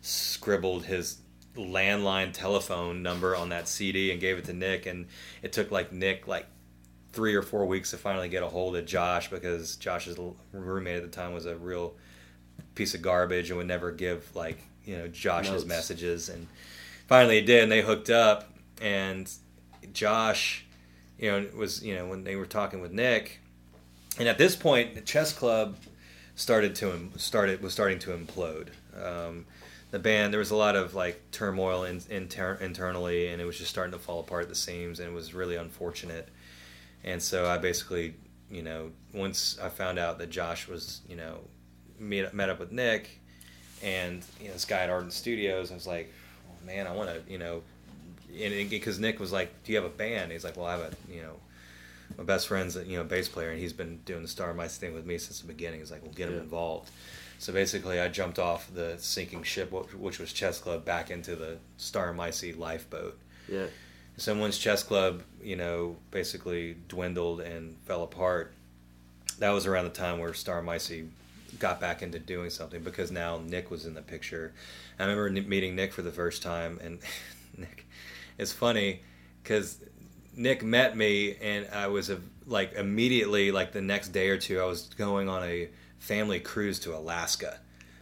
scribbled his landline telephone number on that CD and gave it to Nick, and it took like Nick like three or four weeks to finally get a hold of Josh because Josh's roommate at the time was a real piece of garbage and would never give like you know Josh's Notes. messages, and finally he did, and they hooked up, and Josh, you know, was you know when they were talking with Nick, and at this point the chess club started to started was starting to implode. Um, the band there was a lot of like turmoil in, inter- internally, and it was just starting to fall apart at the seams, and it was really unfortunate. And so I basically, you know, once I found out that Josh was, you know, meet, met up with Nick, and you know this guy at Ardent Studios, I was like, oh, man, I want to, you know, because Nick was like, do you have a band? He's like, well, I have a, you know, my best friend's a, you know bass player, and he's been doing the Star Mice thing with me since the beginning. He's like, well, get him Yeah. involved. So basically, I jumped off the sinking ship, which which was Chess Club, back into the Star Micey lifeboat. Yeah. So once Chess Club, you know, basically dwindled and fell apart, that was around the time where Star Micey got back into doing something because now Nick was in the picture. I remember meeting Nick for the first time, and Nick, it's funny because Nick met me, and I was a, like immediately like the next day or two, I was going on a family cruise to Alaska.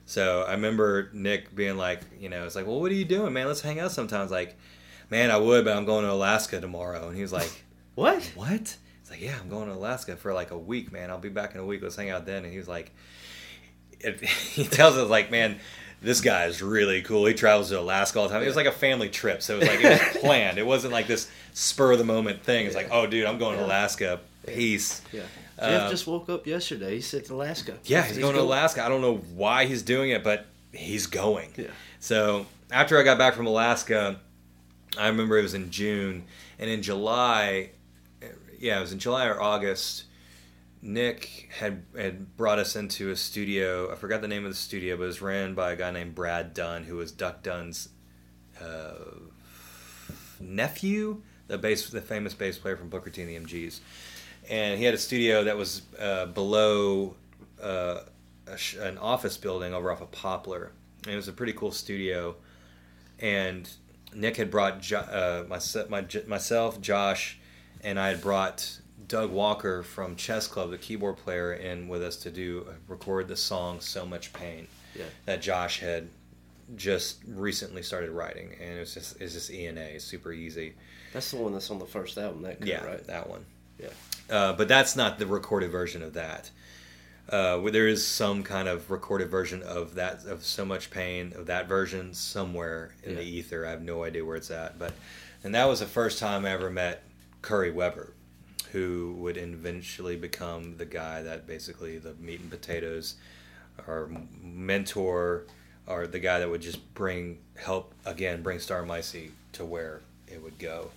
So I remember Nick being like, you know, it's like, well, what are you doing, man? Let's hang out sometimes. Like, man, I would, but I'm going to Alaska tomorrow. And he was like, What? what? It's like, yeah, I'm going to Alaska for like a week, man. I'll be back in a week. Let's hang out then. And he was like, it, he tells us like, man, this guy is really cool. He travels to Alaska all the time. It was like a family trip, so it was like it was planned. It wasn't like this spur of the moment thing. It's like, oh, dude, I'm going to Alaska. Peace. Yeah. Uh, Geoff just woke up yesterday. He said to Alaska. Yeah, he's, going to Alaska. I don't know why he's doing it, but he's going. Yeah. So after I got back from Alaska, I remember it was in June, and in July, yeah, it was in July or August. Nick had had brought us into a studio. I forgot the name of the studio, but it was ran by a guy named Brad Dunn, who was Duck Dunn's uh, nephew, the bass, the famous bass player from Booker T and the MGs. And he had a studio that was uh, below uh, a sh- an office building over off of Poplar. And it was a pretty cool studio. And Nick had brought jo- uh, my, my, myself, Josh, and I had brought Doug Walker from Chess Club, the keyboard player, in with us to do record the song "So Much Pain" Yeah. that Josh had just recently started writing, and it was just it's just E and A, super easy. That's the one that's on the first album. That cut, Yeah, right? that one. Yeah. Uh, but that's not the recorded version of that. Uh, where there is some kind of recorded version of that of so much pain of that version somewhere in the ether. I have no idea where it's at, but and that was the first time I ever met Curry Weber, who would eventually become the guy that basically the meat and potatoes, or mentor, or the guy that would just bring help again bring Star Micey to where it would go.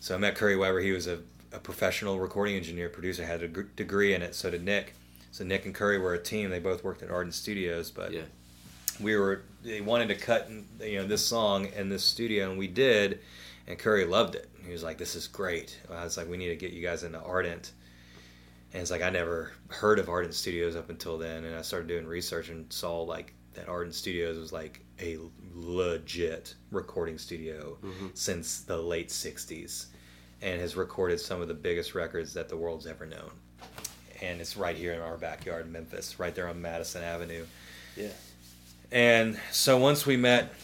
So I met Curry Weber. He was a, a professional recording engineer, producer, had a degree in it. So did Nick. So Nick and Curry were a team. They both worked at Ardent Studios, but Yeah. we were they wanted to cut you know this song in this studio, and we did. And Curry loved it. He was like, "This is great." I was like, "We need to get you guys into Ardent." And it's like I never heard of Ardent Studios up until then, and I started doing research and saw like that Ardent Studios was like a legit recording studio mm-hmm. since the late '60s, and has recorded some of the biggest records that the world's ever known. And it's right here in our backyard, in Memphis, right there on Madison Avenue. Yeah. And so once we met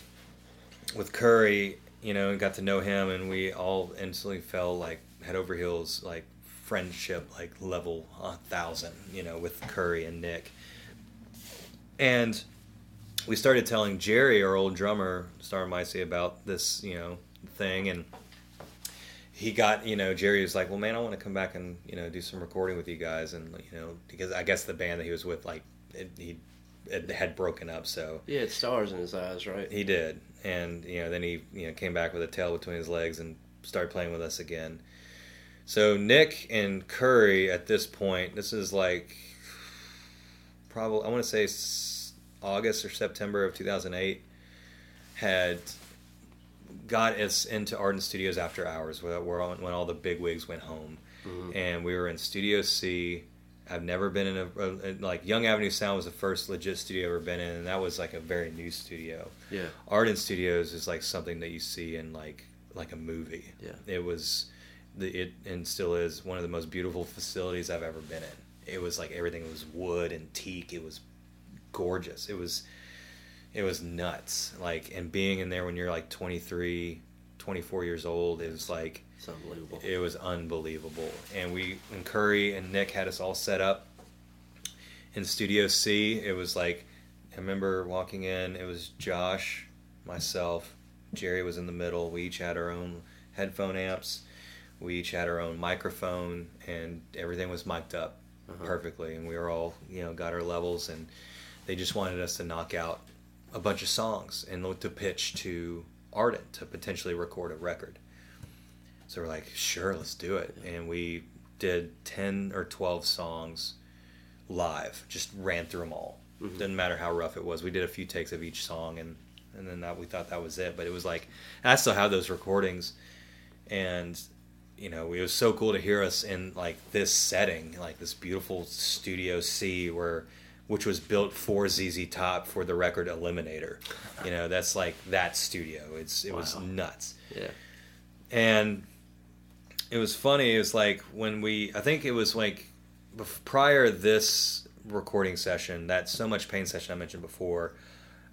with Curry, you know, and got to know him, and we all instantly fell like head over heels, like friendship, like level a thousand, you know, with Curry and Nick. And we started telling Jerry, our old drummer, Star Micey, about this, you know, thing, and he got, you know, Jerry was like, "Well, man, I want to come back and you know do some recording with you guys," and you know, because I guess the band that he was with, like, it, he it had broken up, so He had stars in his eyes, right? he did, and you know, then he you know came back with a tail between his legs and started playing with us again. So Nick and Curry at this point, this is like probably I want to say August or September of 2008, had got us into Ardent Studios after hours, where, where all- when all the big wigs went home, mm-hmm. and we were in Studio C. I've never been in a, a like Young Avenue Sound was the first legit studio I've ever been in, and that was like a very new studio. Yeah. Ardent Studios is like something that you see in like like a movie. Yeah. It was the it and still is one of the most beautiful facilities I've ever been in. It was like everything was wood and teak. It was gorgeous. It was it was nuts. Like and being in there when you're like 23, 24 years old is like It's unbelievable. it was unbelievable. And we, and Curry and Nick had us all set up in Studio C. It was like, I remember walking in, it was Josh, myself, Jerry was in the middle. We each had our own headphone amps. We each had our own microphone, and everything was mic'd up Uh-huh. perfectly. And we were all, you know, got our levels, and they just wanted us to knock out a bunch of songs and look to pitch to Ardent to potentially record a record. So we're like, sure, let's do it. And we did 10 or 12 songs live, just ran through them all. Mm-hmm. Didn't matter how rough it was. We did a few takes of each song and, and then that we thought that was it. But it was like, I still have those recordings. And, you know, it was so cool to hear us in like this setting, like this beautiful Studio C where which was built for ZZ Top for the record Eliminator. You know, that's like that studio. It's it was nuts Yeah. and it was funny. It was like when we, I think it was like prior this recording session, that so much pain session I mentioned before.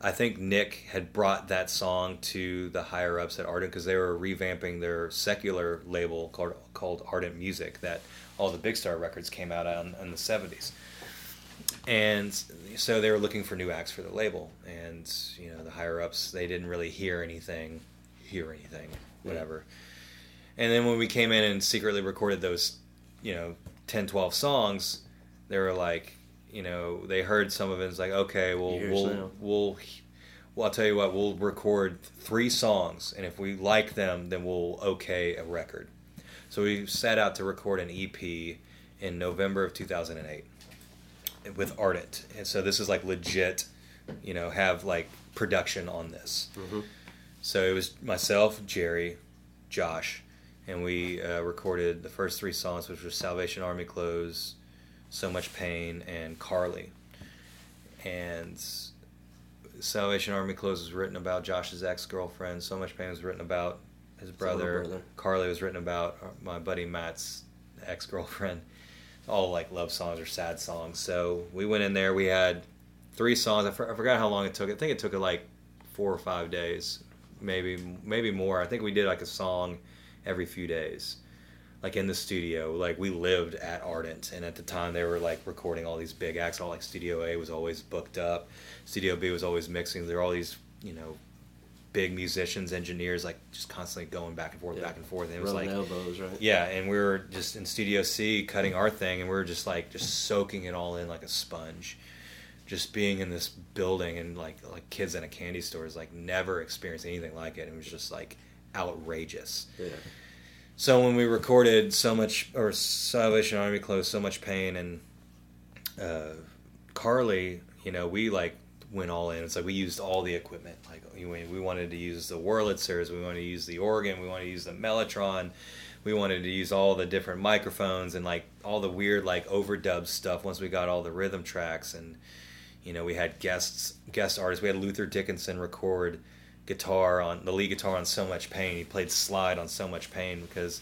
I think Nick had brought that song to the higher ups at Ardent because they were revamping their secular label called called Ardent Music that all the Big Star records came out on in the seventies. And so they were looking for new acts for the label, and you know the higher ups they didn't really hear anything, hear anything, whatever. And then when we came in and secretly recorded those, you know, 10, 12 songs, they were like, you know, they heard some of it. It's like, okay, well, we'll, now. we'll, well, I'll tell you what, we'll record three songs, and if we like them, then we'll okay a record. So we set out to record an EP in November of 2008 with Ardent, and so this is like legit, you know, have like production on this. Mhm. So it was myself, Jerry, Josh, and we uh, recorded the first three songs, which were Salvation Army Clothes, So Much Pain, and Carly. And Salvation Army Clothes was written about Josh's ex girlfriend. So Much Pain was written about his brother. brother. Carly was written about uh, my buddy Matt's ex girlfriend. All like love songs or sad songs. So we went in there. We had three songs. I, for, I forgot how long it took. I think it took like four or five days, maybe maybe more. I think we did like a song every few days, like in the studio. Like we lived at Ardent, and at the time they were like recording all these big acts. All like Studio A was always booked up, Studio B was always mixing. There were all these you know big musicians, engineers, like just constantly going back and forth, Yeah. back and forth. And it was like elbows, right? yeah, and we were just in Studio C cutting our thing, and we were just like just soaking it all in like a sponge. Just being in this building and like like kids in a candy store is like never experienced anything like it. It was just like outrageous. Yeah. So when we recorded so much or Salvation Army Clothes, so much pain and uh, Carly, you know, we like went all in. It's like we used all the equipment. Like we, wanted to use the Wurlitzers, we wanted to use the organ, we wanted to use the Mellotron, we wanted to use all the different microphones and like all the weird like overdub stuff. Once we got all the rhythm tracks and you know we had guests guest artists. We had Luther Dickinson record guitar on the lead guitar on So Much Pain. He played slide on So Much Pain because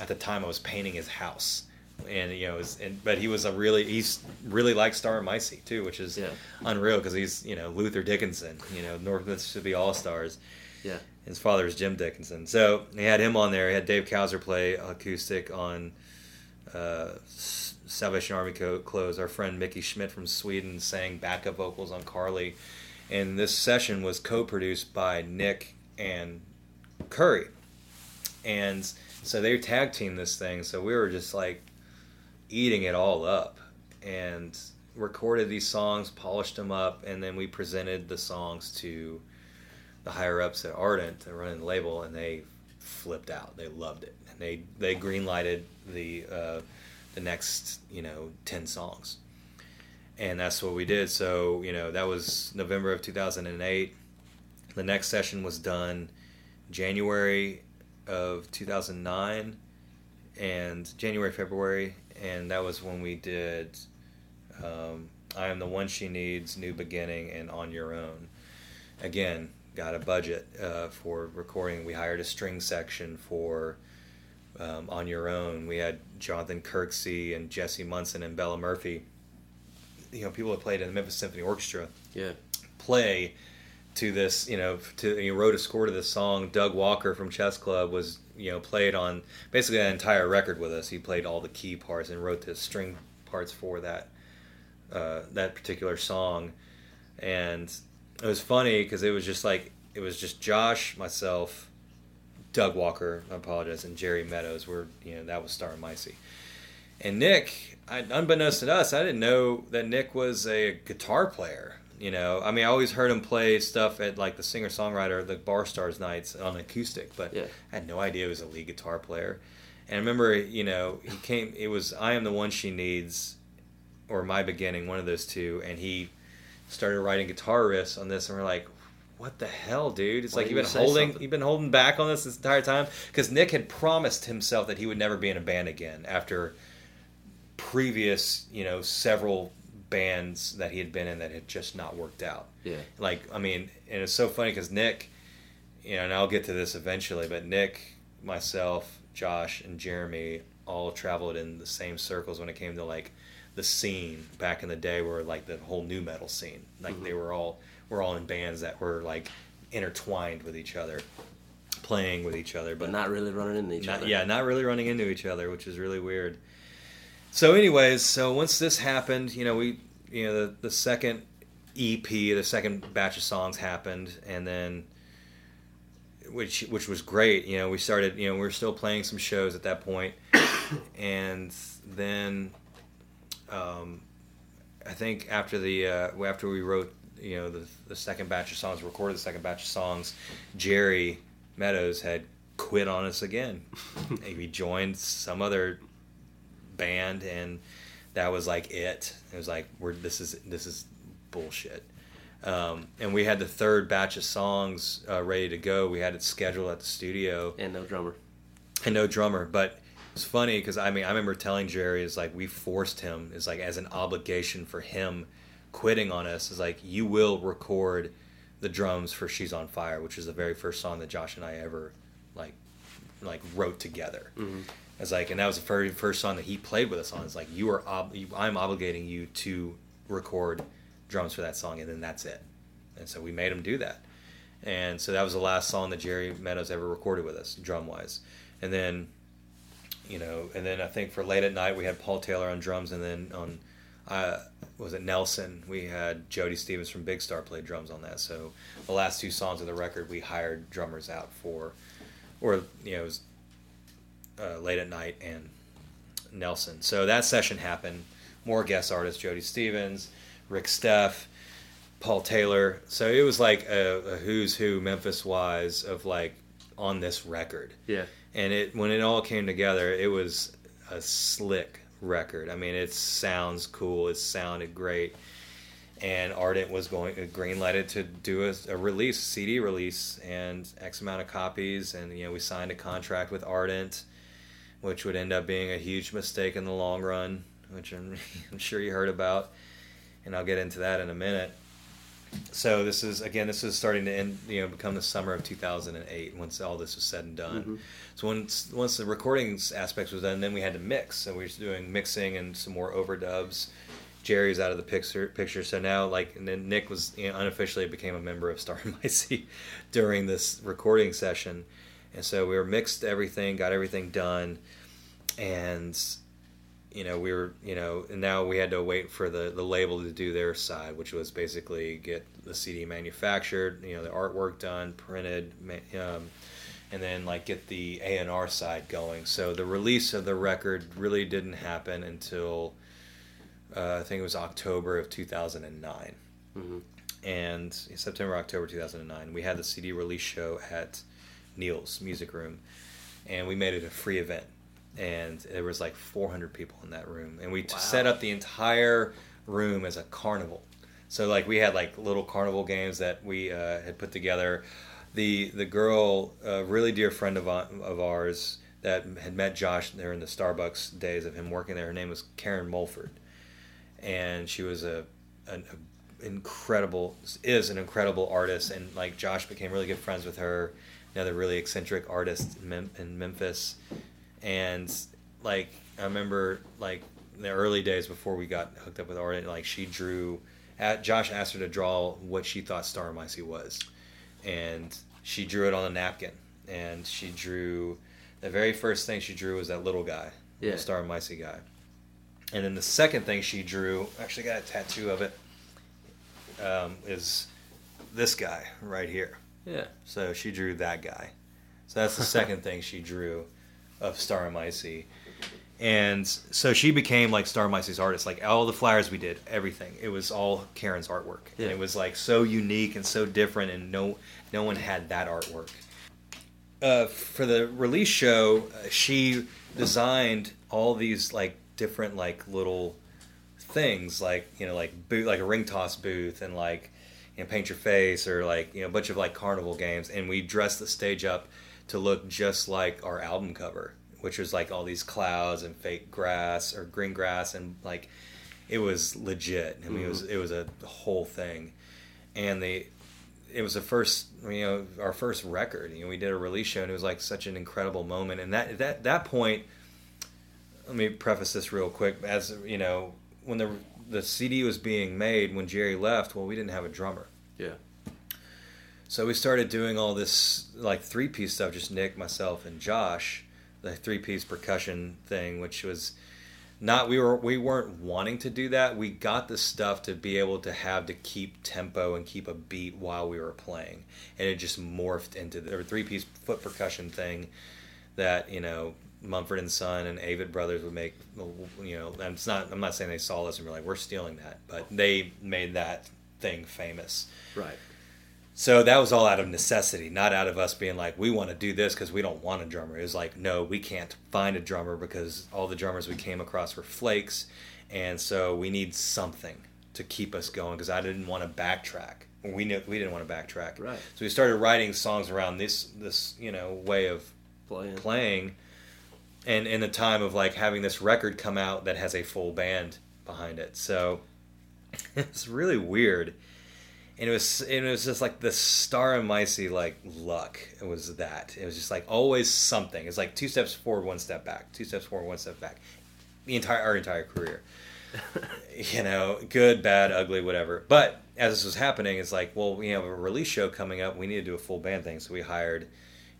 at the time I was painting his house. And you know, was, and, but he was a really he's really like Star Micey too, which is Yeah. unreal because he's you know Luther Dickinson, you know North Mississippi All Stars. Yeah. His father is Jim Dickinson, so he had him on there. He had Dave Cousar play acoustic on uh, Salvation Army Co- Clothes. Our friend Mickey Schmidt from Sweden sang backup vocals on Carly, and this session was co-produced by Nick and Curry, and so they tag teamed this thing. So we were just like eating it all up, and recorded these songs, polished them up, and then we presented the songs to the higher ups at Ardent, that running the label, and they flipped out. They loved it, and they they greenlighted the uh, the next you know ten songs, and that's what we did. So you know that was November of two thousand and eight. The next session was done January of two thousand nine, and January February, and that was when we did. Um, I am the one she needs, new beginning, and on your own. Again, got a budget uh, for recording. We hired a string section for um, On Your Own. We had Jonathan Kirkscey and Jesse Munson and Bella Murphy. You know, people that played in the Memphis Symphony Orchestra Yeah. play to this. You know, to he wrote a score to this song. Doug Walker from Chess Club was you know played on basically an entire record with us. He played all the key parts and wrote the string parts for that uh, that particular song, and it was funny because it was just like it was just Josh, myself, Doug Walker, I apologize, and Jerry Meadows were you know that was Star Micey, and Nick. I, unbeknownst to us, I didn't know that Nick was a guitar player. You know, I mean, I always heard him play stuff at like the singer songwriter, the Bar Stars nights on acoustic, but Yeah. I had no idea he was a lead guitar player. And I remember, you know, he came. It was "I Am the One She Needs" or "My Beginning," one of those two, and he started writing guitar riffs on this, and we're like, "What the hell, dude?" It's Why like you've been holding, something? you've been holding back on this this entire time because Nick had promised himself that he would never be in a band again after previous, you know, several bands that he had been in that had just not worked out. Yeah. Like, I mean, and it's so funny because Nick, you know, and I'll get to this eventually, but Nick, myself, Josh, and Jeremy all traveled in the same circles when it came to like the scene back in the day where like the whole nu metal scene. Like they mm-hmm. were all we're all in bands that were like intertwined with each other, playing with each other, But not really running into each not, other. yeah, not really running into each other, which is really weird. So, anyways, so once this happened, you know, we, you know, the, the second EP, the second batch of songs happened, and then, which which was great. You know, we started, you know, we were still playing some shows at that point, and then, um, I think after the uh, after we wrote, you know, the the second batch of songs, recorded the second batch of songs, Jerry Meadows had quit on us again. he joined some other band, and that was like it. It was like we're this is this is bullshit. Um, and we had the third batch of songs uh, ready to go. We had it scheduled at the studio, And no drummer. and no drummer. But it's funny because I mean I remember telling Jerry is like we forced him is like as an obligation for him quitting on us is like you will record the drums for She's on Fire, which is the very first song that Josh and I ever like like wrote together. It's like, and that was the very first song that he played with us on. It's like you are, ob- I'm obligating you to record drums for that song, and then that's it. And so we made him do that. And so that was the last song that Jerry Meadows ever recorded with us, drum wise. And then, you know, and then I think for late at night we had Paul Taylor on drums, and then on, uh, was it Nelson? We had Jody Stephens from Big Star play drums on that. So the last two songs of the record we hired drummers out for, or you know, it was uh, late at night and Nelson. So that session happened. More guest artists: Jody Stephens, Rick Steff, Paul Taylor. So it was like a, a who's who Memphis wise of like on this record. Yeah. And it when it all came together, it was a slick record. I mean, it sounds cool. It sounded great. And Ardent was going to greenlight to do a, a release, CD release, and X amount of copies. And you know, we signed a contract with Ardent, which would end up being a huge mistake in the long run, which I'm, I'm sure you heard about. And I'll get into that in a minute. So this is again, this is starting to end, you know, become the summer of 2008 once all this was said and done. Mm-hmm. So once once the recording aspects was done, then we had to mix. So we were doing mixing and some more overdubs. Jerry's out of the picture. Picture. So now, like, and then Nick was you know, unofficially became a member of Star Micey during this recording session, and so we were mixed everything, got everything done, and you know we were you know and now we had to wait for the the label to do their side, which was basically get the CD manufactured, you know, the artwork done, printed, um, and then like get the A and R side going. So the release of the record really didn't happen until uh, I think it was October of 2009, and September October 2009. We had the CD release show at Neil's Music Room, and we made it a free event, and there was like 400 people in that room, and we t- Wow. set up the entire room as a carnival. So like we had like little carnival games that we uh, had put together. The the girl, a really dear friend of of ours that had met Josh there in the Starbucks days of him working there. Her name was Karen Mulford, and she was a an a incredible is an incredible artist, and like Josh became really good friends with her. Another really eccentric artist in, Mem- in Memphis, and like I remember like the early days before we got hooked up with art, like she drew. At, Josh asked her to draw what she thought Star Micey was, and she drew it on a napkin. And she drew the very first thing she drew was that little guy, Yeah. the Star Micey guy. And then the second thing she drew, actually got a tattoo of it, um, is this guy right here. Yeah. So she drew that guy. So that's the second thing she drew of Star Micey. And so she became like Star Micey's artist. Like all the flyers we did, everything. It was all Karen's artwork. Yeah. And it was like so unique and so different and no no one had that artwork. Uh, for the release show, uh, she designed all these like different like little things like you know like boot like a ring toss booth and like you know paint your face or like you know a bunch of like carnival games and we dressed the stage up to look just like our album cover which was like all these clouds and fake grass or green grass and like it was legit. I mean, it was mm-hmm. it was a whole thing, and they it was the first you know our first record. You know, we did a release show, and it was like such an incredible moment. And that that that point, let me preface this real quick. As you know, when the the CD was being made, when Jerry left, well, we didn't have a drummer. Yeah. So we started doing all this like three piece stuff, just Nick, myself, and Josh, the three piece percussion thing, which was not we were we weren't wanting to do that. We got the stuff to be able to have to keep tempo and keep a beat while we were playing, and it just morphed into the three piece foot percussion thing that you know Mumford and Son and Avett Brothers would make. You know, and it's not. I'm not saying they saw this and were like, we're stealing that, but they made that thing famous. Right. So that was all out of necessity, not out of us being like, we want to do this because we don't want a drummer. It was like, no, we can't find a drummer because all the drummers we came across were flakes. And so we need something to keep us going because I didn't want to backtrack. We knew we didn't want to backtrack. Right. So we started writing songs around this this you know way of Playing. playing, and in the time of like having this record come out that has a full band behind it. So it's really weird and it was and it was just like the star and Micey like luck. It was that. It was just like always something. It's like two steps forward, one step back. Two steps forward, one step back. The entire our entire career. you know, good, bad, ugly, whatever. But as this was happening, it's like, well, we have a release show coming up. We need to do a full band thing. So we hired,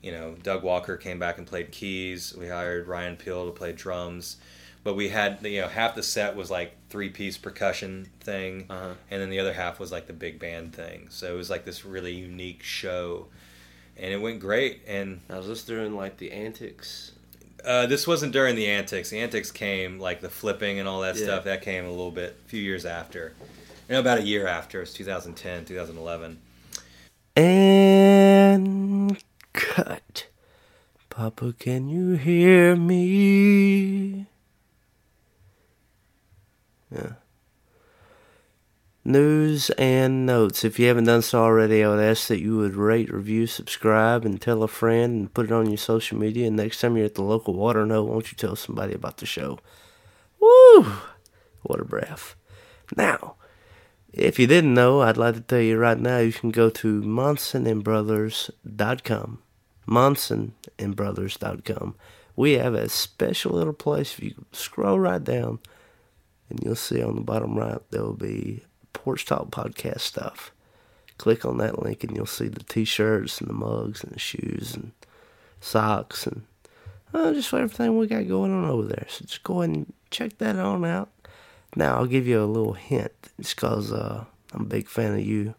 you know, Doug Walker came back and played keys. We hired Ryan Peel to play drums but we had you know half the set was like three piece percussion thing Uh-huh. and then the other half was like the big band thing so it was like this really unique show and it went great and Now, was this during like the antics? uh, this wasn't during the antics the antics came like the flipping and all that Yeah. stuff that came a little bit a few years after you know about a year after it was 2010 2011 And cut. Papa, can you hear me? Yeah. News and notes. If you haven't done so already, I would ask that you would rate, review, subscribe, and tell a friend and put it on your social media. And next time you're at the local water know, won't you tell somebody about the show? Woo! What a breath. Now, if you didn't know, I'd like to tell you right now you can go to monsonandbrothers.com. Monsonandbrothers.com. We have a special little place. If you scroll right down, and you'll see on the bottom right, there will be Porch Talk podcast stuff. Click on that link, and you'll see the t shirts, and the mugs, and the shoes, and socks, and uh, just everything we got going on over there. So just go ahead and check that on out. Now I'll give you a little hint, just cause uh, I'm a big fan of you.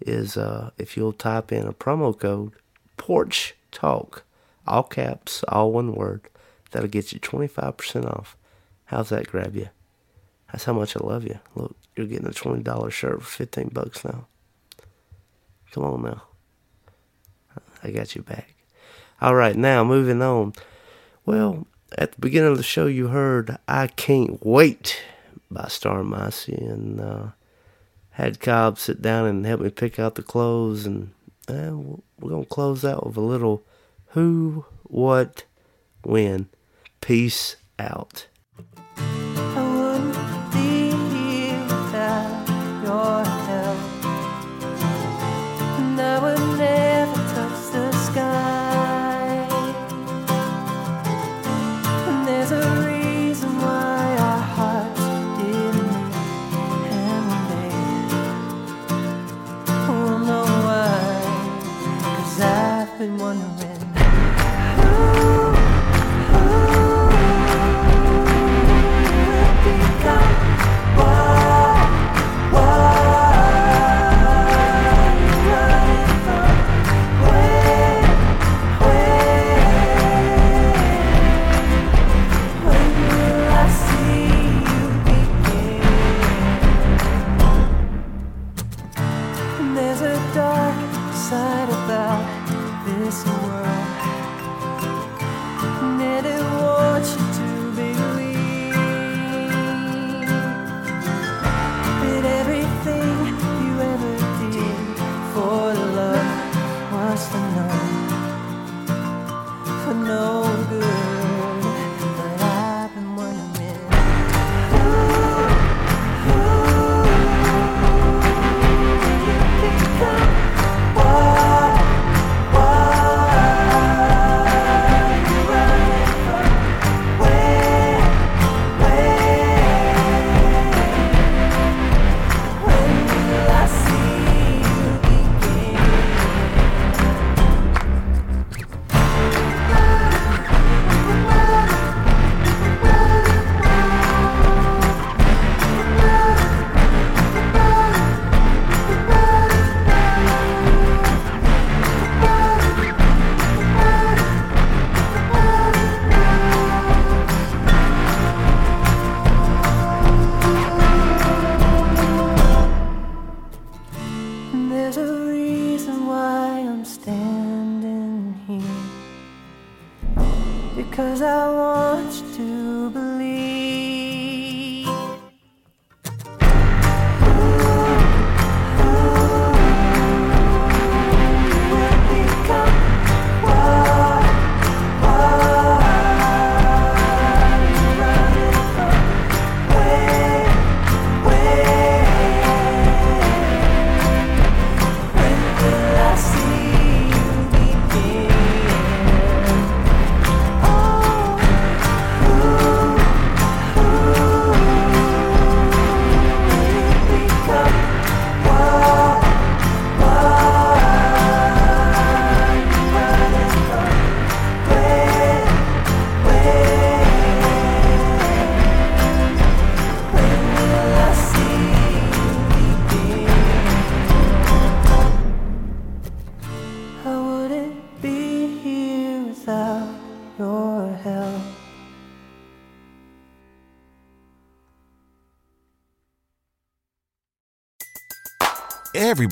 Is uh, if you'll type in a promo code Porch Talk, all caps, all one word, that'll get you 25% off. How's that grab you? That's how much I love you. Look, you're getting a twenty dollar shirt for fifteen bucks now. Come on now. I got you back. All right, now moving on. Well, at the beginning of the show, you heard "I Can't Wait" by Star Micey, and uh, had Cobb sit down and help me pick out the clothes, and uh, we're gonna close out with a little "Who, What, When." Peace out.